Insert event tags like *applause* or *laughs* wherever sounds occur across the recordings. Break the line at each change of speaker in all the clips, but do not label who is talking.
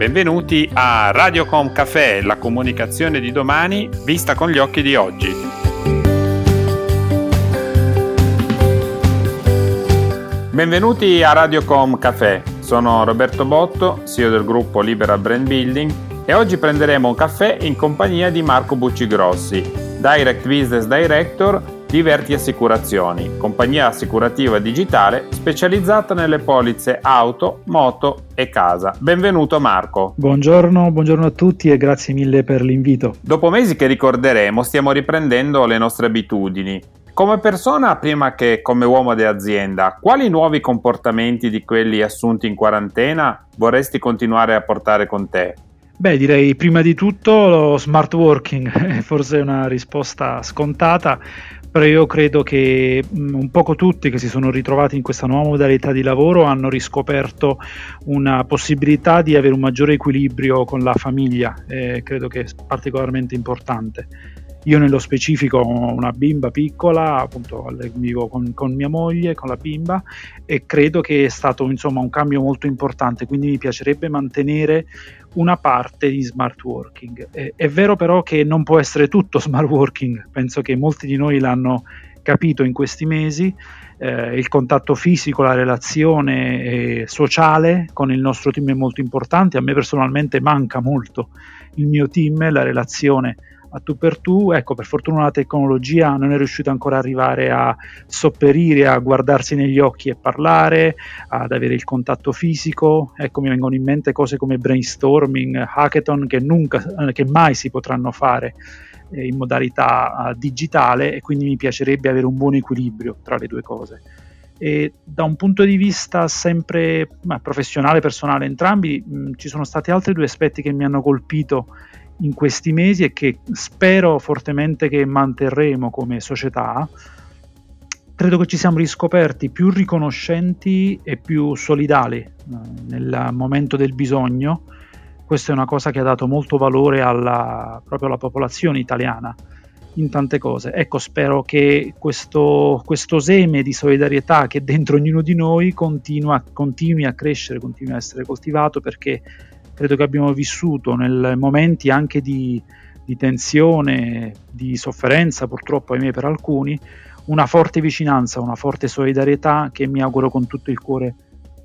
Benvenuti a Radiocom Café, la comunicazione di domani vista con gli occhi di oggi. Benvenuti a Radiocom Café, sono Roberto Botto, CEO del gruppo Libera Brand Building e oggi prenderemo un caffè in compagnia di Marco Buccigrossi, Direct Business Director di Verti Assicurazioni, compagnia assicurativa digitale specializzata nelle polizze auto, moto e casa. Benvenuto Marco.
Buongiorno, buongiorno a tutti e grazie mille per l'invito.
Dopo mesi che ricorderemo, stiamo riprendendo le nostre abitudini. Come persona, prima che come uomo di azienda, quali nuovi comportamenti di quelli assunti in quarantena vorresti continuare a portare con te?
Beh, direi prima di tutto lo smart working, *laughs* forse è una risposta scontata, però io credo che mh, un poco tutti che si sono ritrovati in questa nuova modalità di lavoro hanno riscoperto una possibilità di avere un maggiore equilibrio con la famiglia, eh, credo che è particolarmente importante. Io nello specifico ho una bimba piccola, appunto vivo con, con, mia moglie, con la bimba e credo che è stato insomma un cambio molto importante, quindi mi piacerebbe mantenere una parte di smart working. Eh, è vero però che non può essere tutto *laughs* smart working, penso che molti di noi l'hanno capito in questi mesi, eh, il contatto fisico, la relazione eh, sociale con il nostro team è molto importante, a me personalmente manca molto il mio team, la relazione a tu per tu, ecco per fortuna la tecnologia non è riuscita ancora ad arrivare a sopperire, a guardarsi negli occhi e parlare, ad avere il contatto fisico, ecco mi vengono in mente cose come brainstorming, hackathon che, nunca, eh, che mai si potranno fare eh, in modalità uh, digitale e quindi mi piacerebbe avere un buon equilibrio tra le due cose. E da un punto di vista sempre ma, professionale, personale, entrambi, mh, ci sono stati altri due aspetti che mi hanno colpito in questi mesi e che spero fortemente che manterremo come società, credo che ci siamo riscoperti più riconoscenti e più solidali eh, nel momento del bisogno. Questa è una cosa che ha dato molto valore alla, proprio alla popolazione italiana in tante cose. Ecco, spero che questo, questo seme di solidarietà che è dentro ognuno di noi continua, continui a crescere, continui a essere coltivato perché credo che abbiamo vissuto nel momenti anche di, di tensione, di sofferenza, purtroppo ahimè per alcuni, una forte vicinanza, una forte solidarietà che mi auguro con tutto il cuore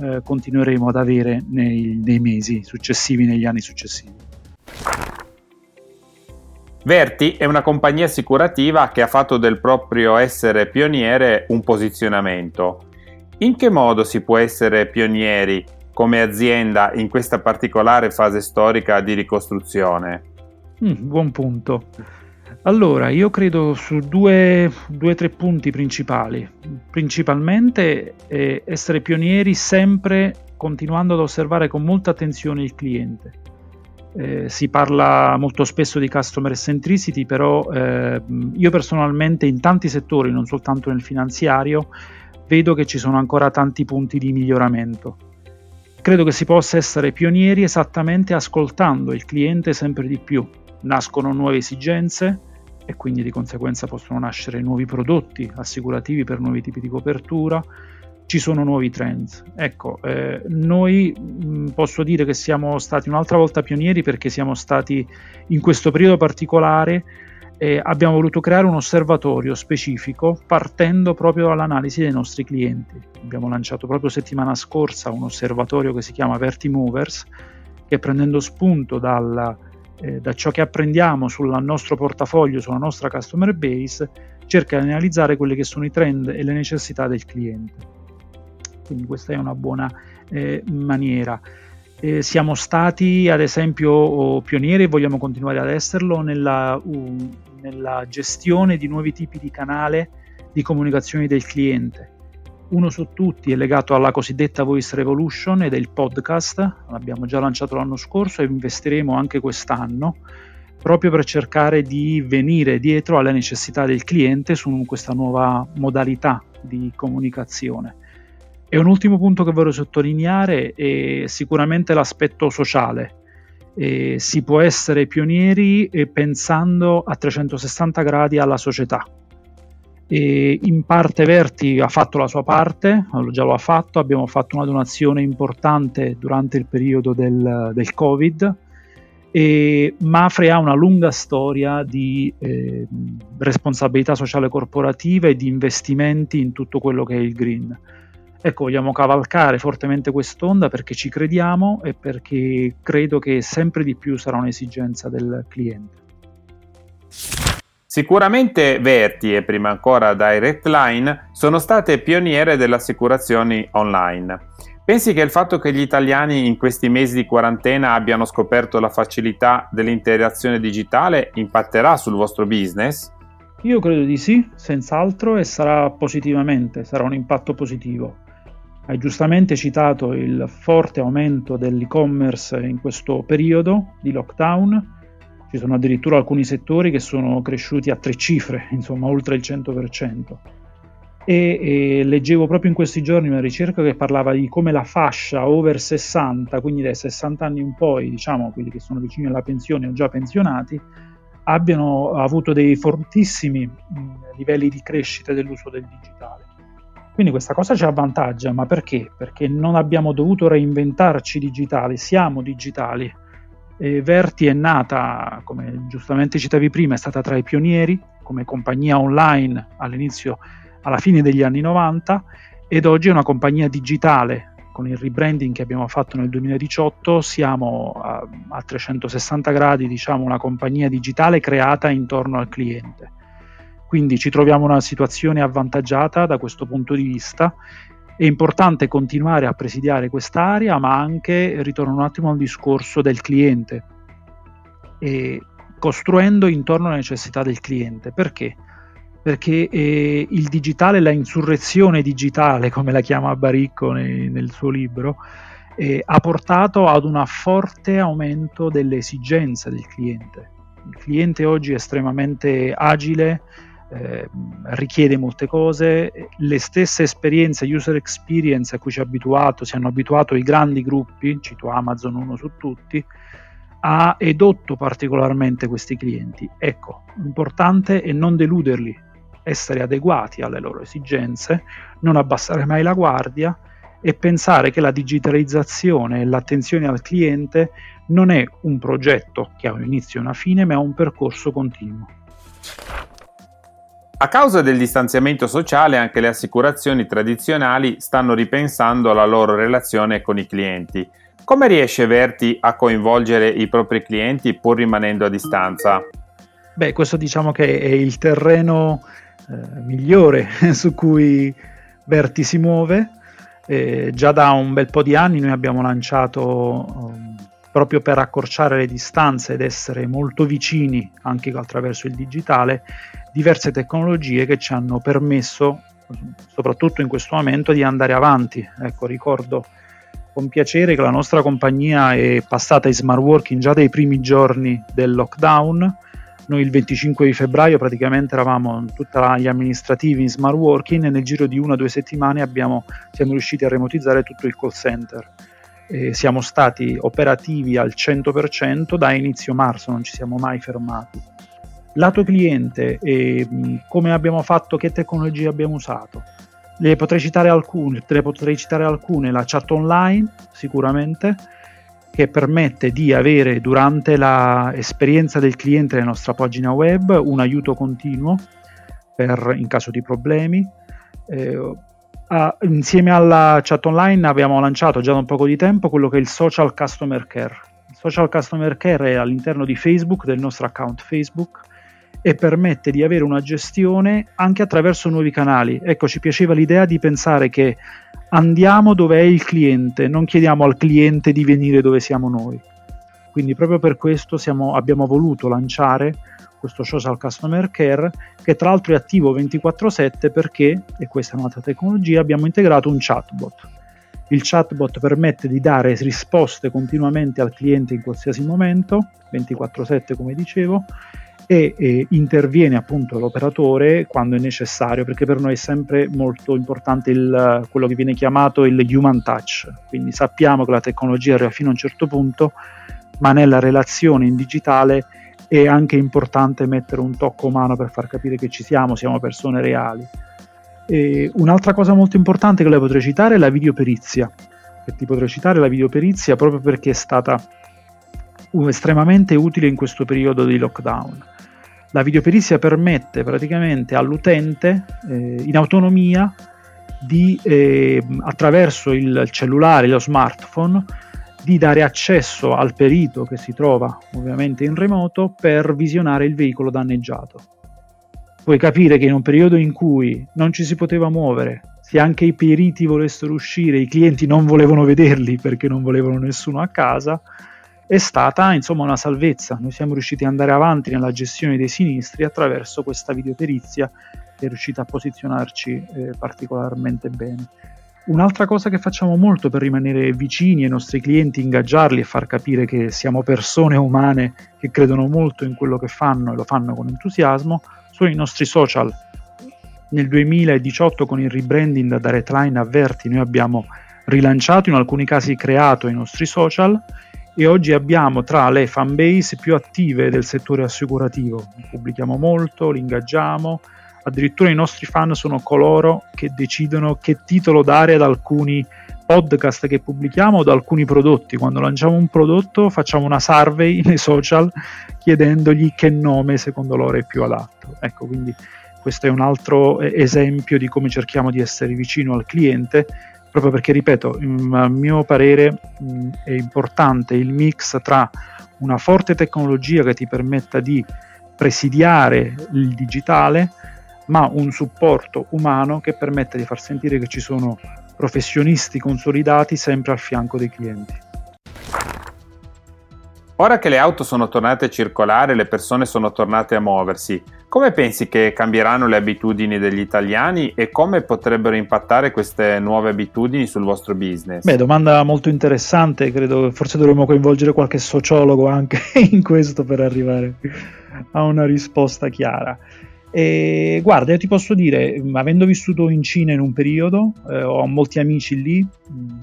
eh, continueremo ad avere nei, nei mesi successivi, negli anni successivi.
Verti è una compagnia assicurativa che ha fatto del proprio essere pioniere un posizionamento. In che modo si può essere pionieri come azienda in questa particolare fase storica di ricostruzione?
Mm, buon punto. Allora, io credo su due o tre punti principali. Principalmente eh, essere pionieri sempre continuando ad osservare con molta attenzione il cliente. Eh, si parla molto spesso di customer centricity, però eh, io personalmente in tanti settori, non soltanto nel finanziario, vedo che ci sono ancora tanti punti di miglioramento. Credo che si possa essere pionieri esattamente ascoltando il cliente sempre di più. Nascono nuove esigenze e quindi di conseguenza possono nascere nuovi prodotti assicurativi per nuovi tipi di copertura, ci sono nuovi trend. Ecco, eh, noi mh, posso dire che siamo stati un'altra volta pionieri perché siamo stati in questo periodo particolare eh, abbiamo voluto creare un osservatorio specifico partendo proprio dall'analisi dei nostri clienti. Abbiamo lanciato proprio settimana scorsa un osservatorio che si chiama Vertimovers, che prendendo spunto dal, eh, da ciò che apprendiamo sul nostro portafoglio, sulla nostra customer base, cerca di analizzare quelli che sono i trend e le necessità del cliente. Quindi questa è una buona eh, maniera. Eh, siamo stati ad esempio pionieri e vogliamo continuare ad esserlo nella, uh, nella gestione di nuovi tipi di canale di comunicazione del cliente. Uno su tutti è legato alla cosiddetta Voice Revolution ed è il podcast, l'abbiamo già lanciato l'anno scorso e investiremo anche quest'anno proprio per cercare di venire dietro alle necessità del cliente su questa nuova modalità di comunicazione. E un ultimo punto che vorrei sottolineare è sicuramente l'aspetto sociale, eh, si può essere pionieri eh, pensando a 360 gradi alla società. E in parte Verti ha fatto la sua parte, già lo ha fatto, abbiamo fatto una donazione importante durante il periodo del, del Covid. E Mafre ha una lunga storia di eh, responsabilità sociale corporativa e di investimenti in tutto quello che è il green. Ecco, vogliamo cavalcare fortemente quest'onda perché ci crediamo e perché credo che sempre di più sarà un'esigenza del cliente.
Sicuramente Verti e prima ancora Direct Line sono state pioniere delle assicurazioni online. Pensi che il fatto che gli italiani in questi mesi di quarantena abbiano scoperto la facilità dell'interazione digitale impatterà sul vostro business?
Io credo di sì, senz'altro, e sarà positivamente, sarà un impatto positivo. Hai giustamente citato il forte aumento dell'e-commerce in questo periodo di lockdown ci sono addirittura alcuni settori che sono cresciuti a tre cifre, *laughs* insomma oltre il 100%. E, e, leggevo proprio in questi giorni una ricerca che parlava di come la fascia over 60, quindi dai 60 anni in poi, diciamo quelli che sono vicini alla pensione o già pensionati, abbiano avuto dei fortissimi mh, livelli di crescita dell'uso del digitale. Quindi questa cosa ci avvantaggia, ma perché? Perché non abbiamo dovuto reinventarci digitali, siamo digitali eh, Verti è nata, come giustamente citavi prima, è stata tra i pionieri come compagnia online all'inizio, alla fine degli anni 90 ed oggi è una compagnia digitale. Con il rebranding che abbiamo fatto nel 2018 siamo a, a 360 gradi, diciamo, una compagnia digitale creata intorno al cliente. Quindi ci troviamo in una situazione avvantaggiata da questo punto di vista è importante continuare a presidiare quest'area, ma anche, ritorno un attimo al discorso del cliente, e costruendo intorno alle necessità del cliente. Perché? Perché eh, il digitale, la insurrezione digitale, come la chiama Baricco nei, nel suo libro, eh, ha portato ad un forte aumento delle esigenze del cliente. Il cliente oggi è estremamente agile, eh, richiede molte cose, le stesse esperienze, user experience a cui ci ha abituato, si hanno abituato i grandi gruppi, cito Amazon uno su tutti, ha edotto particolarmente questi clienti. Ecco, l'importante è non deluderli, essere adeguati alle loro esigenze, non abbassare mai la guardia e pensare che la digitalizzazione e l'attenzione al cliente non è un progetto che ha un inizio e una fine, ma è un percorso continuo.
A causa del distanziamento sociale anche le assicurazioni tradizionali stanno ripensando la loro relazione con i clienti. Come riesce Verti a coinvolgere i propri clienti pur rimanendo a distanza?
Beh, questo diciamo che è il terreno eh, migliore *laughs* su cui Verti si muove. Eh, già da un bel po' di anni noi abbiamo lanciato um, proprio per accorciare le distanze ed essere molto vicini anche attraverso il digitale, diverse tecnologie che ci hanno permesso, soprattutto in questo momento, di andare avanti. Ecco, ricordo con piacere che la nostra compagnia è passata in smart working già dai primi giorni del lockdown. Noi il 25 di febbraio praticamente eravamo tutti gli amministrativi in smart working e nel giro di una o due settimane abbiamo, siamo riusciti a remotizzare tutto il call center eh, siamo stati operativi al 100% da inizio marzo, non ci siamo mai fermati. Lato cliente, eh, come abbiamo fatto, che tecnologie abbiamo usato? Le potrei citare alcune, te le potrei citare alcune, la chat online sicuramente, che permette di avere durante l'esperienza del cliente nella nostra pagina web un aiuto continuo per, in caso di problemi. Eh, Uh, insieme alla chat online abbiamo lanciato già da un po' di tempo quello che è il Social Customer Care. Il Social Customer Care è all'interno di Facebook, del nostro account Facebook, e permette di avere una gestione anche attraverso nuovi canali. Ecco, ci piaceva l'idea di pensare che andiamo dove è il cliente, non chiediamo al cliente di venire dove siamo noi. Quindi proprio per questo siamo, abbiamo voluto lanciare questo social customer care che tra l'altro è attivo 24/7 perché, e questa è un'altra tecnologia, abbiamo integrato un chatbot. Il chatbot permette di dare risposte continuamente al cliente in qualsiasi momento, 24/7 come dicevo, e, e, interviene appunto l'operatore quando è necessario, perché per noi è sempre molto importante il, quello che viene chiamato il human touch, quindi sappiamo che la tecnologia arriva fino a un certo punto, ma nella relazione in digitale è anche importante mettere un tocco umano per far capire che ci siamo, siamo persone reali. E un'altra cosa molto importante che le potrei citare è la videoperizia, che ti potrei citare la videoperizia proprio perché è stata estremamente utile in questo periodo di lockdown. La videoperizia permette praticamente all'utente eh, in autonomia di, eh, attraverso il cellulare, lo smartphone, di dare accesso al perito che si trova ovviamente in remoto per visionare il veicolo danneggiato. Puoi capire che in un periodo in cui non ci si poteva muovere, se anche i periti volessero uscire, i clienti non volevano vederli perché non volevano nessuno a casa, è stata insomma una salvezza. Noi siamo riusciti ad andare avanti nella gestione dei sinistri attraverso questa videoperizia che è riuscita a posizionarci eh, particolarmente bene. Un'altra cosa che facciamo molto per rimanere vicini ai nostri clienti, ingaggiarli e far capire che siamo persone umane che credono molto in quello che fanno e lo fanno con entusiasmo, sono i nostri social. Nel 2018 con il rebranding da Redline a Verti noi abbiamo rilanciato, in alcuni casi creato i nostri social e oggi abbiamo tra le fanbase più attive del settore assicurativo. Pubblichiamo molto, li ingaggiamo, addirittura i nostri fan sono coloro che decidono che titolo dare ad alcuni podcast che pubblichiamo o ad alcuni prodotti. Quando lanciamo un prodotto facciamo una survey *laughs* nei social chiedendogli che nome secondo loro è più adatto. Ecco, quindi questo è un altro esempio di come cerchiamo di essere vicino al cliente proprio perché, ripeto, a mio parere è importante il mix tra una forte tecnologia che ti permetta di presidiare il digitale, ma un supporto umano che permette di far sentire che ci sono professionisti consolidati sempre al fianco dei clienti.
Ora che le auto sono tornate a circolare le persone sono tornate a muoversi, come pensi che cambieranno le abitudini degli italiani e come potrebbero impattare queste nuove abitudini sul vostro business?
Beh, domanda molto interessante, credo forse dovremmo coinvolgere qualche sociologo anche *laughs* in questo per arrivare a una risposta chiara. E guarda, io ti posso dire, avendo vissuto in Cina in un periodo, eh, ho molti amici lì,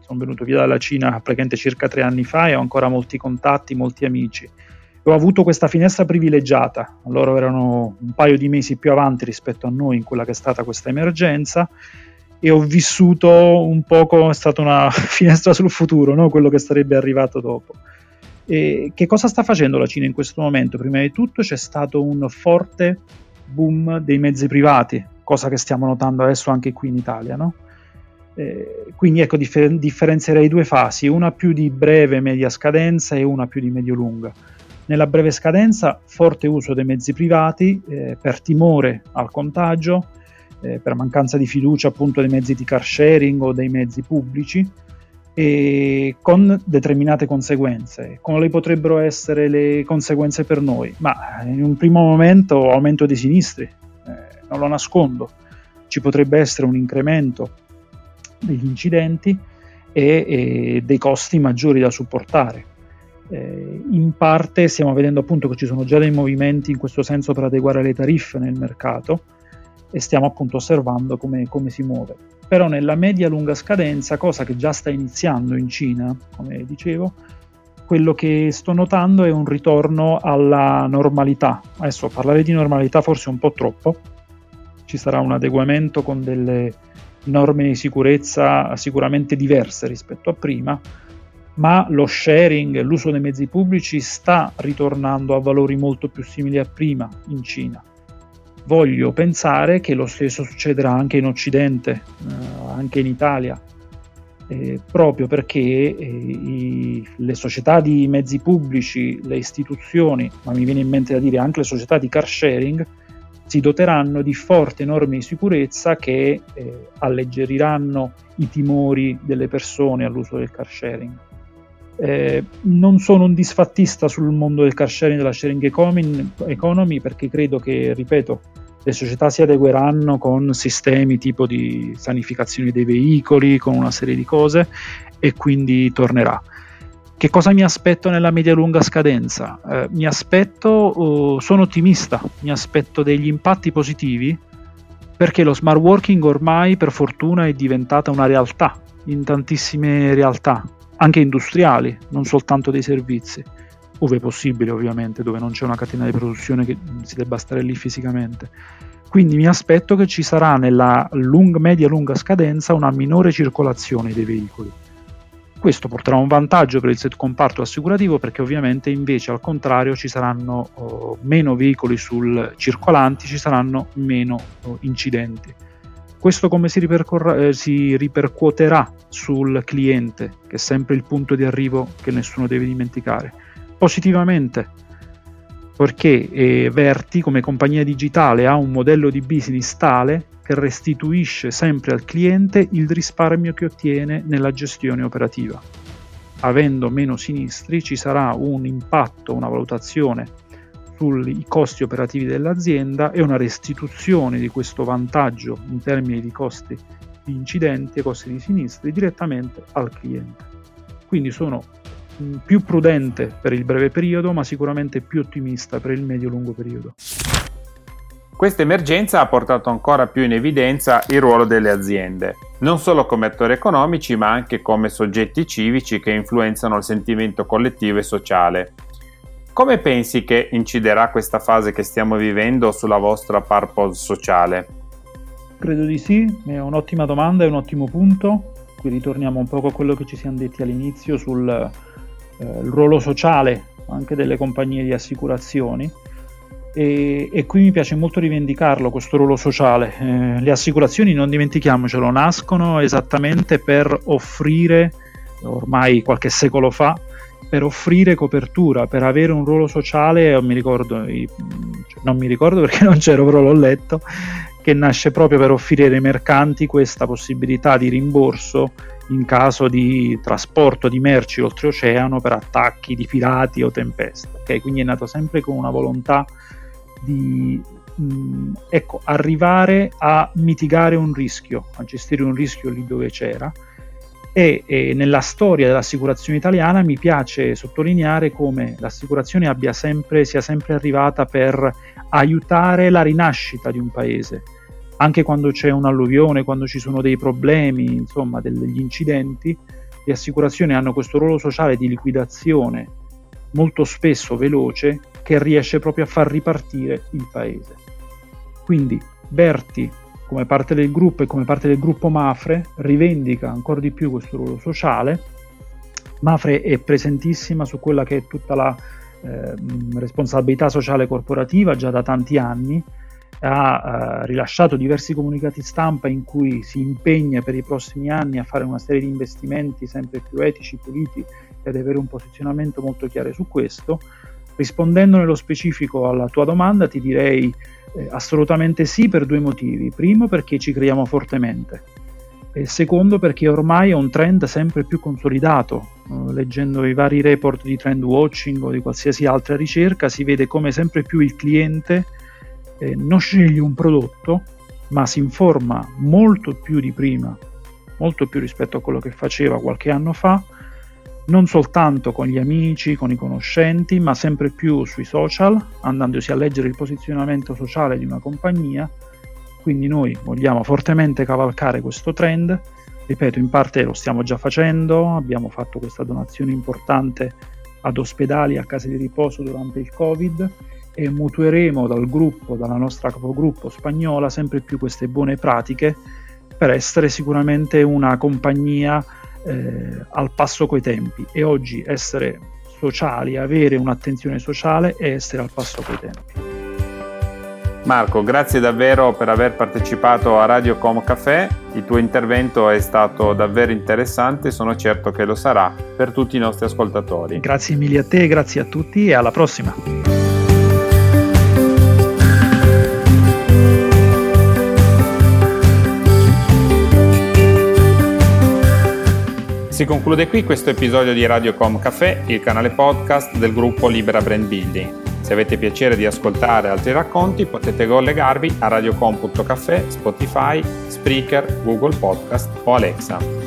sono venuto via dalla Cina praticamente circa tre anni fa e ho ancora molti contatti, molti amici. Ho avuto questa finestra privilegiata, loro erano un paio di mesi più avanti rispetto a noi in quella che è stata questa emergenza e ho vissuto un poco, è stata una *laughs* finestra sul futuro, no? quello che sarebbe arrivato dopo. E che cosa sta facendo la Cina in questo momento? Prima di tutto c'è stato un forte boom dei mezzi privati, cosa che stiamo notando adesso anche qui in Italia. No? Eh, quindi ecco, differ- differenzierei due fasi, una più di breve media scadenza e una più di medio-lunga. Nella breve scadenza, forte uso dei mezzi privati eh, per timore al contagio, eh, per mancanza di fiducia appunto dei mezzi di car sharing o dei mezzi pubblici, e con determinate conseguenze. Quali potrebbero essere le conseguenze per noi? Ma in un primo momento aumento dei sinistri, eh, non lo nascondo, ci potrebbe essere un incremento degli incidenti e, e dei costi maggiori da supportare. Eh, in parte stiamo vedendo appunto che ci sono già dei movimenti in questo senso per adeguare le tariffe nel mercato e stiamo appunto osservando come, come si muove però nella media lunga scadenza, cosa che già sta iniziando in Cina, come dicevo, quello che sto notando è un ritorno alla normalità. Adesso parlare di normalità forse è un po' troppo, ci sarà un adeguamento con delle norme di sicurezza sicuramente diverse rispetto a prima, ma lo sharing, l'uso dei mezzi pubblici sta ritornando a valori molto più simili a prima in Cina voglio pensare che lo stesso succederà anche in Occidente, eh, anche in Italia, eh, proprio perché eh, i, le società di mezzi pubblici, le istituzioni, ma mi viene in mente da dire anche le società di car sharing, si doteranno di forti norme di sicurezza che eh, alleggeriranno i timori delle persone all'uso del car sharing. Eh, non sono un disfattista sul mondo del car sharing e della sharing economy perché credo che, ripeto, le società si adegueranno con sistemi tipo di sanificazione dei veicoli, con una serie di cose e quindi tornerà. Che cosa mi aspetto nella media-lunga scadenza? Eh, mi aspetto, uh, sono ottimista, mi aspetto degli impatti positivi perché lo smart working ormai per fortuna è diventata una realtà in tantissime realtà, anche industriali, non soltanto dei servizi. ove possibile ovviamente, dove non c'è una catena di produzione che si debba stare lì fisicamente. Quindi mi aspetto che ci sarà nella lung- media-lunga scadenza una minore circolazione dei veicoli. Questo porterà un vantaggio per il comparto assicurativo perché ovviamente invece al contrario ci saranno oh, meno veicoli sul circolanti, ci saranno meno oh, incidenti. Questo come si, eh, si, ripercuoterà sul cliente, che è sempre il punto di arrivo che nessuno deve dimenticare. Positivamente, perché eh, Verti come compagnia digitale ha un modello di business tale che restituisce sempre al cliente il risparmio che ottiene nella gestione operativa. Avendo meno sinistri ci sarà un impatto, una valutazione sui costi operativi dell'azienda e una restituzione di questo vantaggio in termini di costi di incidenti e costi di sinistri direttamente al cliente. Quindi sono mm, più prudente per il breve periodo, ma sicuramente più ottimista per il medio-lungo periodo.
Questa emergenza ha portato ancora più in evidenza il ruolo delle aziende, non solo come attori economici, ma anche come soggetti civici che influenzano il sentimento collettivo e sociale. Come pensi che inciderà questa fase che stiamo vivendo sulla vostra purpose sociale?
Credo di sì, è un'ottima domanda, è un ottimo punto. Qui ritorniamo un po' a quello che ci siamo detti all'inizio sul eh, ruolo sociale anche delle compagnie di assicurazioni. E, e, qui mi piace molto rivendicarlo questo ruolo sociale. Eh, le assicurazioni, non dimentichiamocelo, nascono esattamente per offrire, ormai qualche secolo fa, per offrire copertura, per avere un ruolo sociale, mi ricordo, non mi ricordo perché non c'ero, però l'ho letto, che nasce proprio per offrire ai mercanti questa possibilità di rimborso in caso di trasporto di merci oltreoceano per attacchi di pirati o tempeste. Okay? Quindi è nato sempre con una volontà di mh, ecco, arrivare a mitigare un rischio, a gestire un rischio lì dove c'era e, e, nella storia dell'assicurazione italiana mi piace sottolineare come l'assicurazione sempre, sia sempre arrivata per aiutare la rinascita di un paese, anche quando c'è un'alluvione, quando ci sono dei problemi, insomma degli incidenti, le assicurazioni hanno questo ruolo sociale di liquidazione molto spesso veloce che riesce proprio a far ripartire il paese. Quindi Berti come parte del gruppo e come parte del gruppo Mafre rivendica ancora di più questo ruolo sociale. Mafre è presentissima su quella che è tutta la eh, responsabilità sociale corporativa già da tanti anni, ha eh, rilasciato diversi comunicati stampa in cui si impegna per i prossimi anni a fare una serie di investimenti sempre più etici, puliti e ad avere un posizionamento molto chiaro su questo. Rispondendo nello specifico alla tua domanda, ti direi eh, assolutamente sì per due motivi. Primo perché ci creiamo fortemente e secondo perché ormai è un trend sempre più consolidato. Uh, leggendo i vari report di trend watching o di qualsiasi altra ricerca si vede come sempre più il cliente eh, non sceglie un prodotto ma si informa molto più di prima, molto più rispetto a quello che faceva qualche anno fa non soltanto con gli amici, con i conoscenti, ma sempre più sui social, andandosi a leggere il posizionamento sociale di una compagnia. Quindi noi vogliamo fortemente cavalcare questo trend. Ripeto, in parte lo stiamo già facendo, abbiamo fatto questa donazione importante ad ospedali, a case di riposo durante il Covid e mutueremo dal gruppo, dalla nostra capogruppo spagnola, sempre più queste buone pratiche per essere sicuramente una compagnia eh, al passo coi tempi e oggi essere sociali, avere un'attenzione sociale è essere al passo coi tempi.
Marco, grazie davvero per aver partecipato a Radio Com Café, il tuo intervento è stato davvero interessante e sono certo che lo sarà per tutti i nostri ascoltatori.
Grazie mille a te, grazie a tutti e alla prossima.
Si conclude qui questo episodio di Radiocom Café, il canale podcast del gruppo Libera Brand Building. Se avete piacere di ascoltare altri racconti potete collegarvi a radiocom.café, Spotify, Spreaker, Google Podcast o Alexa.